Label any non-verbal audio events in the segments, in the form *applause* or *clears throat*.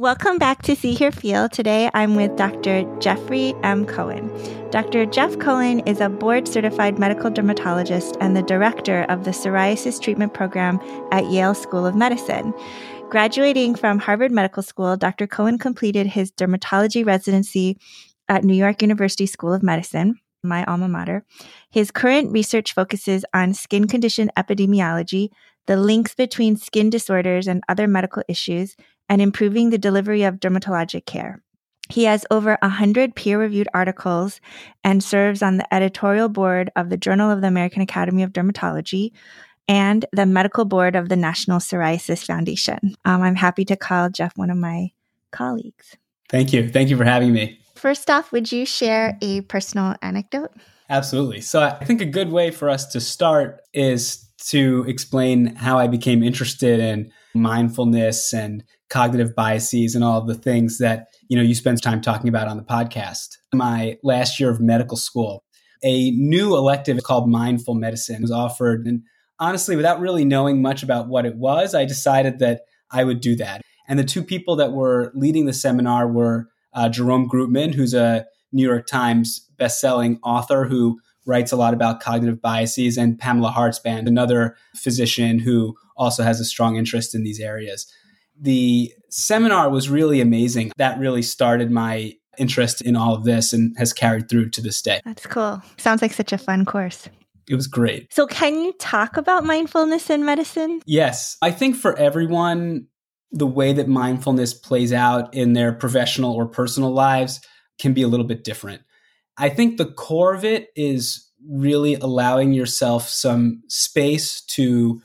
Welcome back to See Hear Feel. Today I'm with Dr. Jeffrey M. Cohen. Dr. Jeff Cohen is a board certified medical dermatologist and the director of the psoriasis treatment program at Yale School of Medicine. Graduating from Harvard Medical School, Dr. Cohen completed his dermatology residency at New York University School of Medicine, my alma mater. His current research focuses on skin condition epidemiology, the links between skin disorders and other medical issues, and improving the delivery of dermatologic care. He has over 100 peer reviewed articles and serves on the editorial board of the Journal of the American Academy of Dermatology and the medical board of the National Psoriasis Foundation. Um, I'm happy to call Jeff one of my colleagues. Thank you. Thank you for having me. First off, would you share a personal anecdote? Absolutely. So, I think a good way for us to start is to explain how I became interested in mindfulness and cognitive biases and all the things that you know you spend time talking about on the podcast. My last year of medical school, a new elective called mindful medicine was offered and honestly without really knowing much about what it was, I decided that I would do that. And the two people that were leading the seminar were uh, Jerome Groopman, who's a New York Times best-selling author who writes a lot about cognitive biases, and Pamela Hartzband, another physician who also has a strong interest in these areas the seminar was really amazing. That really started my interest in all of this and has carried through to this day. That's cool. Sounds like such a fun course. It was great. So, can you talk about mindfulness in medicine? Yes. I think for everyone, the way that mindfulness plays out in their professional or personal lives can be a little bit different. I think the core of it is really allowing yourself some space to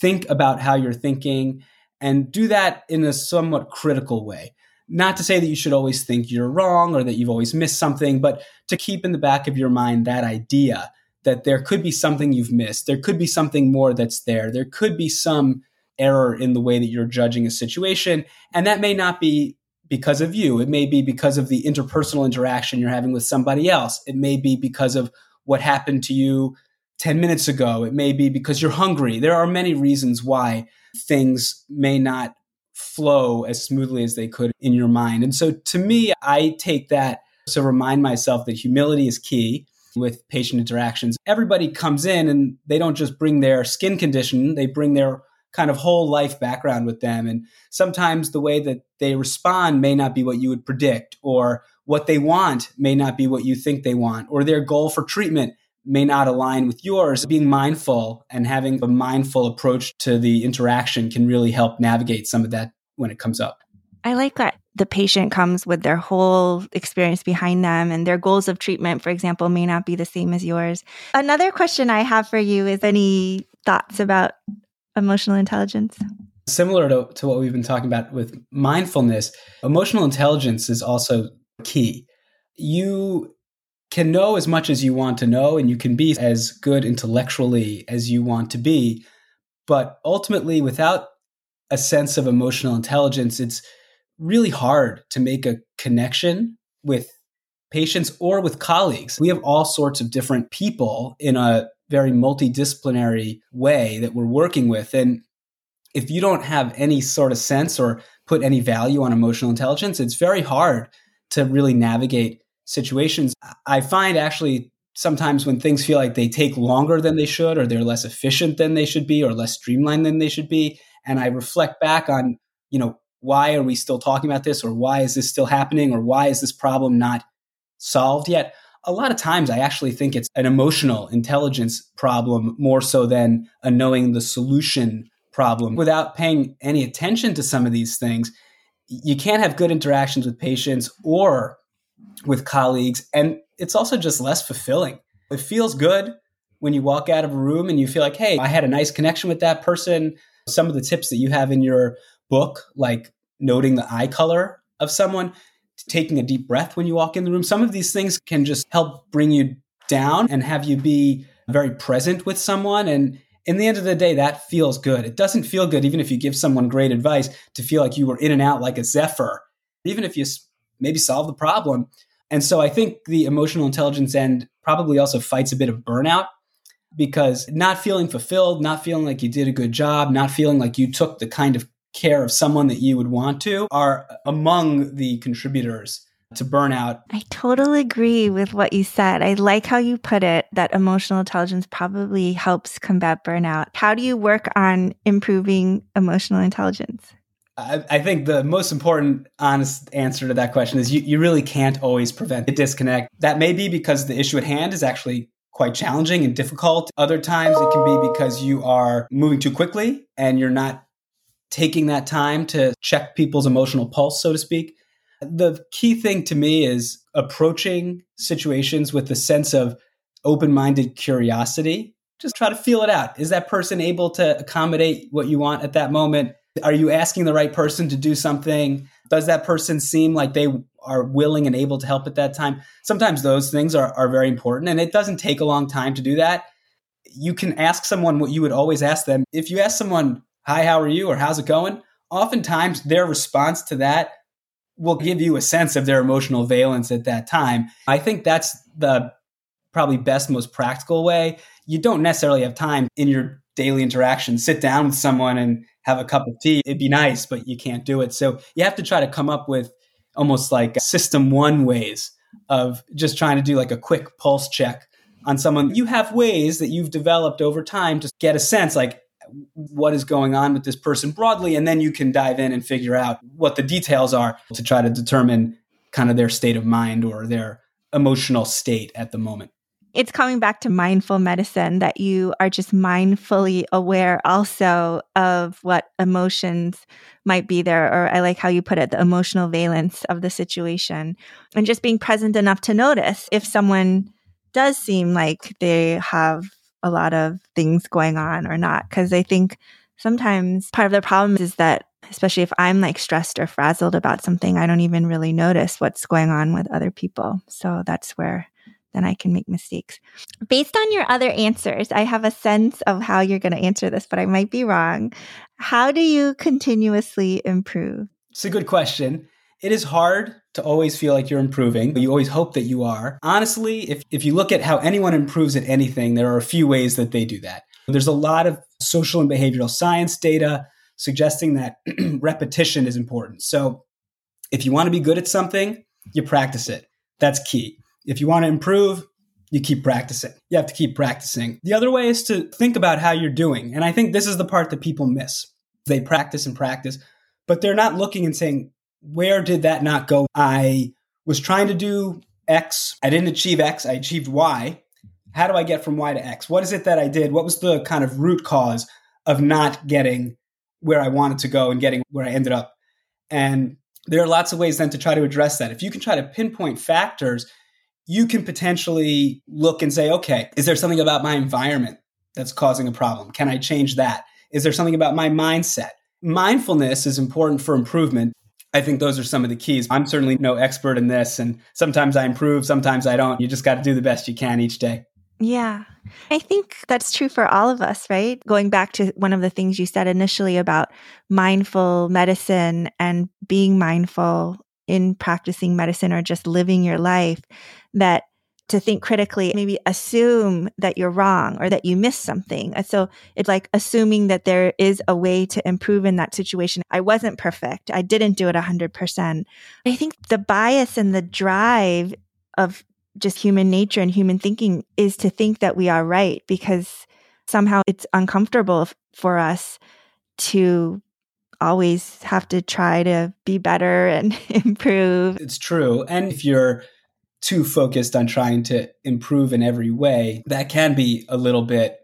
think about how you're thinking and do that in a somewhat critical way. Not to say that you should always think you're wrong or that you've always missed something, but to keep in the back of your mind that idea that there could be something you've missed. There could be something more that's there. There could be some error in the way that you're judging a situation. And that may not be because of you. It may be because of the interpersonal interaction you're having with somebody else. It may be because of what happened to you 10 minutes ago. It may be because you're hungry. There are many reasons why things may not flow as smoothly as they could in your mind. And so to me, I take that to remind myself that humility is key with patient interactions. Everybody comes in and they don't just bring their skin condition, they bring their kind of whole life background with them. And sometimes the way that they respond may not be what you would predict, or what they want may not be what you think they want, or their goal for treatment may not align with yours, being mindful and having a mindful approach to the interaction can really help navigate some of that when it comes up. I like that the patient comes with their whole experience behind them and their goals of treatment, for example, may not be the same as yours. Another question I have for you is any thoughts about emotional intelligence? Similar to, to what we've been talking about with mindfulness, emotional intelligence is also key. You can know as much as you want to know and you can be as good intellectually as you want to be. But ultimately, without a sense of emotional intelligence, it's really hard to make a connection with patients or with colleagues. We have all sorts of different people in a very multidisciplinary way that we're working with. And if you don't have any sort of sense or put any value on emotional intelligence, it's very hard to really navigate situations. I find actually sometimes when things feel like they take longer than they should, or they're less efficient than they should be, or less streamlined than they should be, and I reflect back on, you know, why are we still talking about this, or why is this still happening, or why is this problem not solved yet? A lot of times I actually think it's an emotional intelligence problem more so than a knowing the solution problem. Without paying any attention to some of these things, you can't have good interactions with patients or with colleagues. And it's also just less fulfilling. It feels good when you walk out of a room and you feel like, hey, I had a nice connection with that person. Some of the tips that you have in your book, like noting the eye color of someone, taking a deep breath when you walk in the room, some of these things can just help bring you down and have you be very present with someone. And in the end of the day, that feels good. It doesn't feel good, even if you give someone great advice, to feel like you were in and out like a zephyr. Even if you maybe solve the problem. And so I think the emotional intelligence end probably also fights a bit of burnout because not feeling fulfilled, not feeling like you did a good job, not feeling like you took the kind of care of someone that you would want to are among the contributors to burnout. I totally agree with what you said. I like how you put it that emotional intelligence probably helps combat burnout. How do you work on improving emotional intelligence? I, I think the most important, honest answer to that question is you, you really can't always prevent the disconnect. That may be because the issue at hand is actually quite challenging and difficult. Other times it can be because you are moving too quickly and you're not taking that time to check people's emotional pulse, so to speak. The key thing to me is approaching situations with a sense of open minded curiosity. Just try to feel it out. Is that person able to accommodate what you want at that moment? Are you asking the right person to do something? Does that person seem like they are willing and able to help at that time? Sometimes those things are, are very important, and it doesn't take a long time to do that. You can ask someone what you would always ask them. If you ask someone, Hi, how are you? or How's it going? Oftentimes, their response to that will give you a sense of their emotional valence at that time. I think that's the probably best, most practical way. You don't necessarily have time in your daily interaction, sit down with someone and have a cup of tea. It'd be nice, but you can't do it. So you have to try to come up with almost like system one ways of just trying to do like a quick pulse check on someone. You have ways that you've developed over time to get a sense like, what is going on with this person broadly, and then you can dive in and figure out what the details are to try to determine kind of their state of mind or their emotional state at the moment. It's coming back to mindful medicine that you are just mindfully aware also of what emotions might be there. Or I like how you put it, the emotional valence of the situation, and just being present enough to notice if someone does seem like they have a lot of things going on or not. Cause I think sometimes part of the problem is that, especially if I'm like stressed or frazzled about something, I don't even really notice what's going on with other people. So that's where then I can make mistakes. Based on your other answers, I have a sense of how you're going to answer this, but I might be wrong. How do you continuously improve? It's a good question. It is hard to always feel like you're improving, but you always hope that you are. Honestly, if, if you look at how anyone improves at anything, there are a few ways that they do that. There's a lot of social and behavioral science data suggesting that *clears throat* repetition is important. So if you want to be good at something, you practice it. That's key. If you want to improve, you keep practicing. You have to keep practicing. The other way is to think about how you're doing. And I think this is the part that people miss. They practice and practice, but they're not looking and saying, where did that not go? I was trying to do X. I didn't achieve X. I achieved Y. How do I get from Y to X? What is it that I did? What was the kind of root cause of not getting where I wanted to go and getting where I ended up? And there are lots of ways then to try to address that. If you can try to pinpoint factors, you can potentially look and say, okay, is there something about my environment that's causing a problem? Can I change that? Is there something about my mindset? Mindfulness is important for improvement. I think those are some of the keys. I'm certainly no expert in this, and sometimes I improve, sometimes I don't. You just got to do the best you can each day. Yeah. I think that's true for all of us, right? Going back to one of the things you said initially about mindful medicine and being mindful in practicing medicine or just living your life, that to think critically, maybe assume that you're wrong or that you missed something. So it's like assuming that there is a way to improve in that situation. I wasn't perfect. I didn't do it 100%. I think the bias and the drive of just human nature and human thinking is to think that we are right because somehow it's uncomfortable for us to always have to try to be better and *laughs* improve. It's true. And if you're too focused on trying to improve in every way, that can be a little bit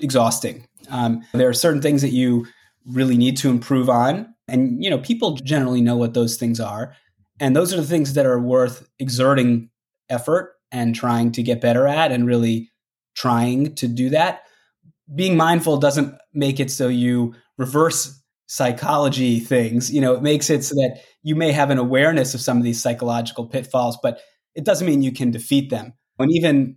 exhausting. Um, there are certain things that you really need to improve on. And, you know, people generally know what those things are. And those are the things that are worth exerting effort and trying to get better at and really trying to do that. Being mindful doesn't make it so you reverse psychology things. You know, it makes it so that you may have an awareness of some of these psychological pitfalls, but it doesn't mean you can defeat them. And even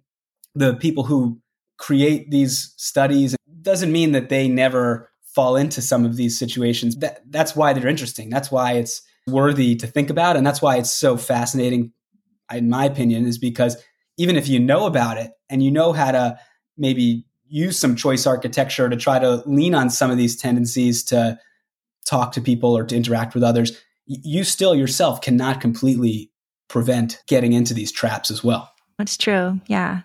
the people who create these studies doesn't mean that they never fall into some of these situations. That, that's why they're interesting. That's why it's worthy to think about. And that's why it's so fascinating, in my opinion, is because even if you know about it and you know how to maybe use some choice architecture to try to lean on some of these tendencies to talk to people or to interact with others, you still yourself cannot completely prevent getting into these traps as well. That's true. Yeah.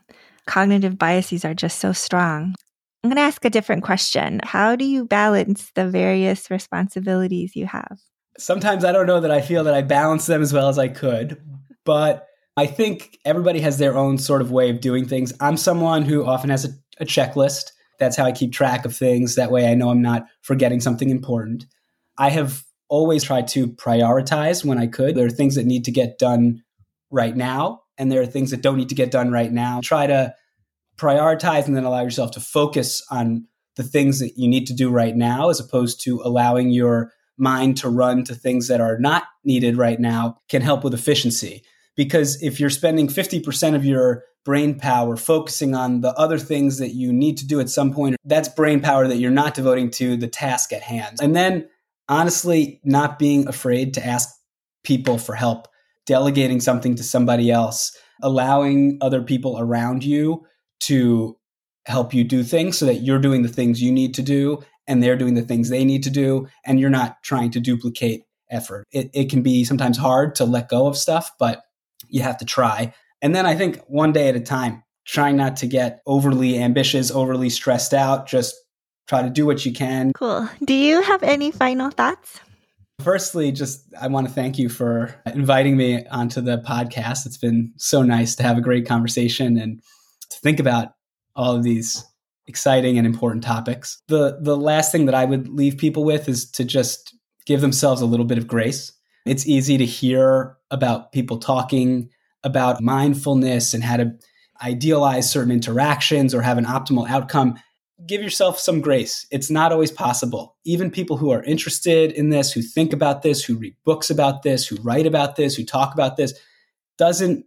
Cognitive biases are just so strong. I'm going to ask a different question. How do you balance the various responsibilities you have? Sometimes I don't know that I feel that I balance them as well as I could, but I think everybody has their own sort of way of doing things. I'm someone who often has a, a checklist. That's how I keep track of things. That way I know I'm not forgetting something important. I have always tried to prioritize when I could. There are things that need to get done right now, and there are things that don't need to get done right now. Try to prioritize and then allow yourself to focus on the things that you need to do right now, as opposed to allowing your mind to run to things that are not needed right now, can help with efficiency. Because if you're spending 50% of your brain power focusing on the other things that you need to do at some point, that's brain power that you're not devoting to the task at hand. And then honestly, not being afraid to ask people for help, delegating something to somebody else, allowing other people around you to help you do things so that you're doing the things you need to do and they're doing the things they need to do and you're not trying to duplicate effort. It, it can be sometimes hard to let go of stuff, but you have to try. And then I think one day at a time, trying not to get overly ambitious, overly stressed out, just try to do what you can. Cool. Do you have any final thoughts? Firstly, just I want to thank you for inviting me onto the podcast. It's been so nice to have a great conversation and to think about all of these exciting and important topics. The the last thing that I would leave people with is to just give themselves a little bit of grace. It's easy to hear about people talking about mindfulness and how to idealize certain interactions or have an optimal outcome. Give yourself some grace. It's not always possible. Even people who are interested in this, who think about this, who read books about this, who write about this, who talk about this, doesn't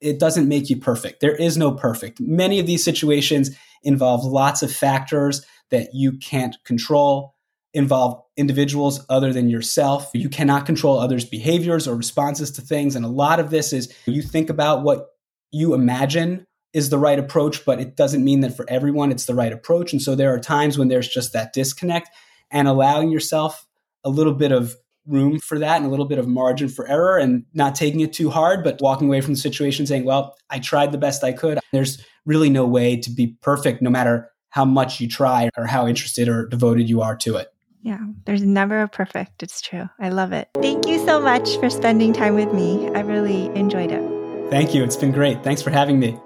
it doesn't make you perfect. There is no perfect. Many of these situations involve lots of factors that you can't control involve individuals other than yourself. You cannot control others' behaviors or responses to things. And a lot of this is you think about what you imagine is the right approach, but it doesn't mean that for everyone it's the right approach. And so there are times when there's just that disconnect and allowing yourself a little bit of room for that and a little bit of margin for error and not taking it too hard, but walking away from the situation saying, well, I tried the best I could. There's really no way to be perfect no matter how much you try or how interested or devoted you are to it. Yeah, there's never a perfect. It's true. I love it. Thank you so much for spending time with me. I really enjoyed it. Thank you. It's been great. Thanks for having me.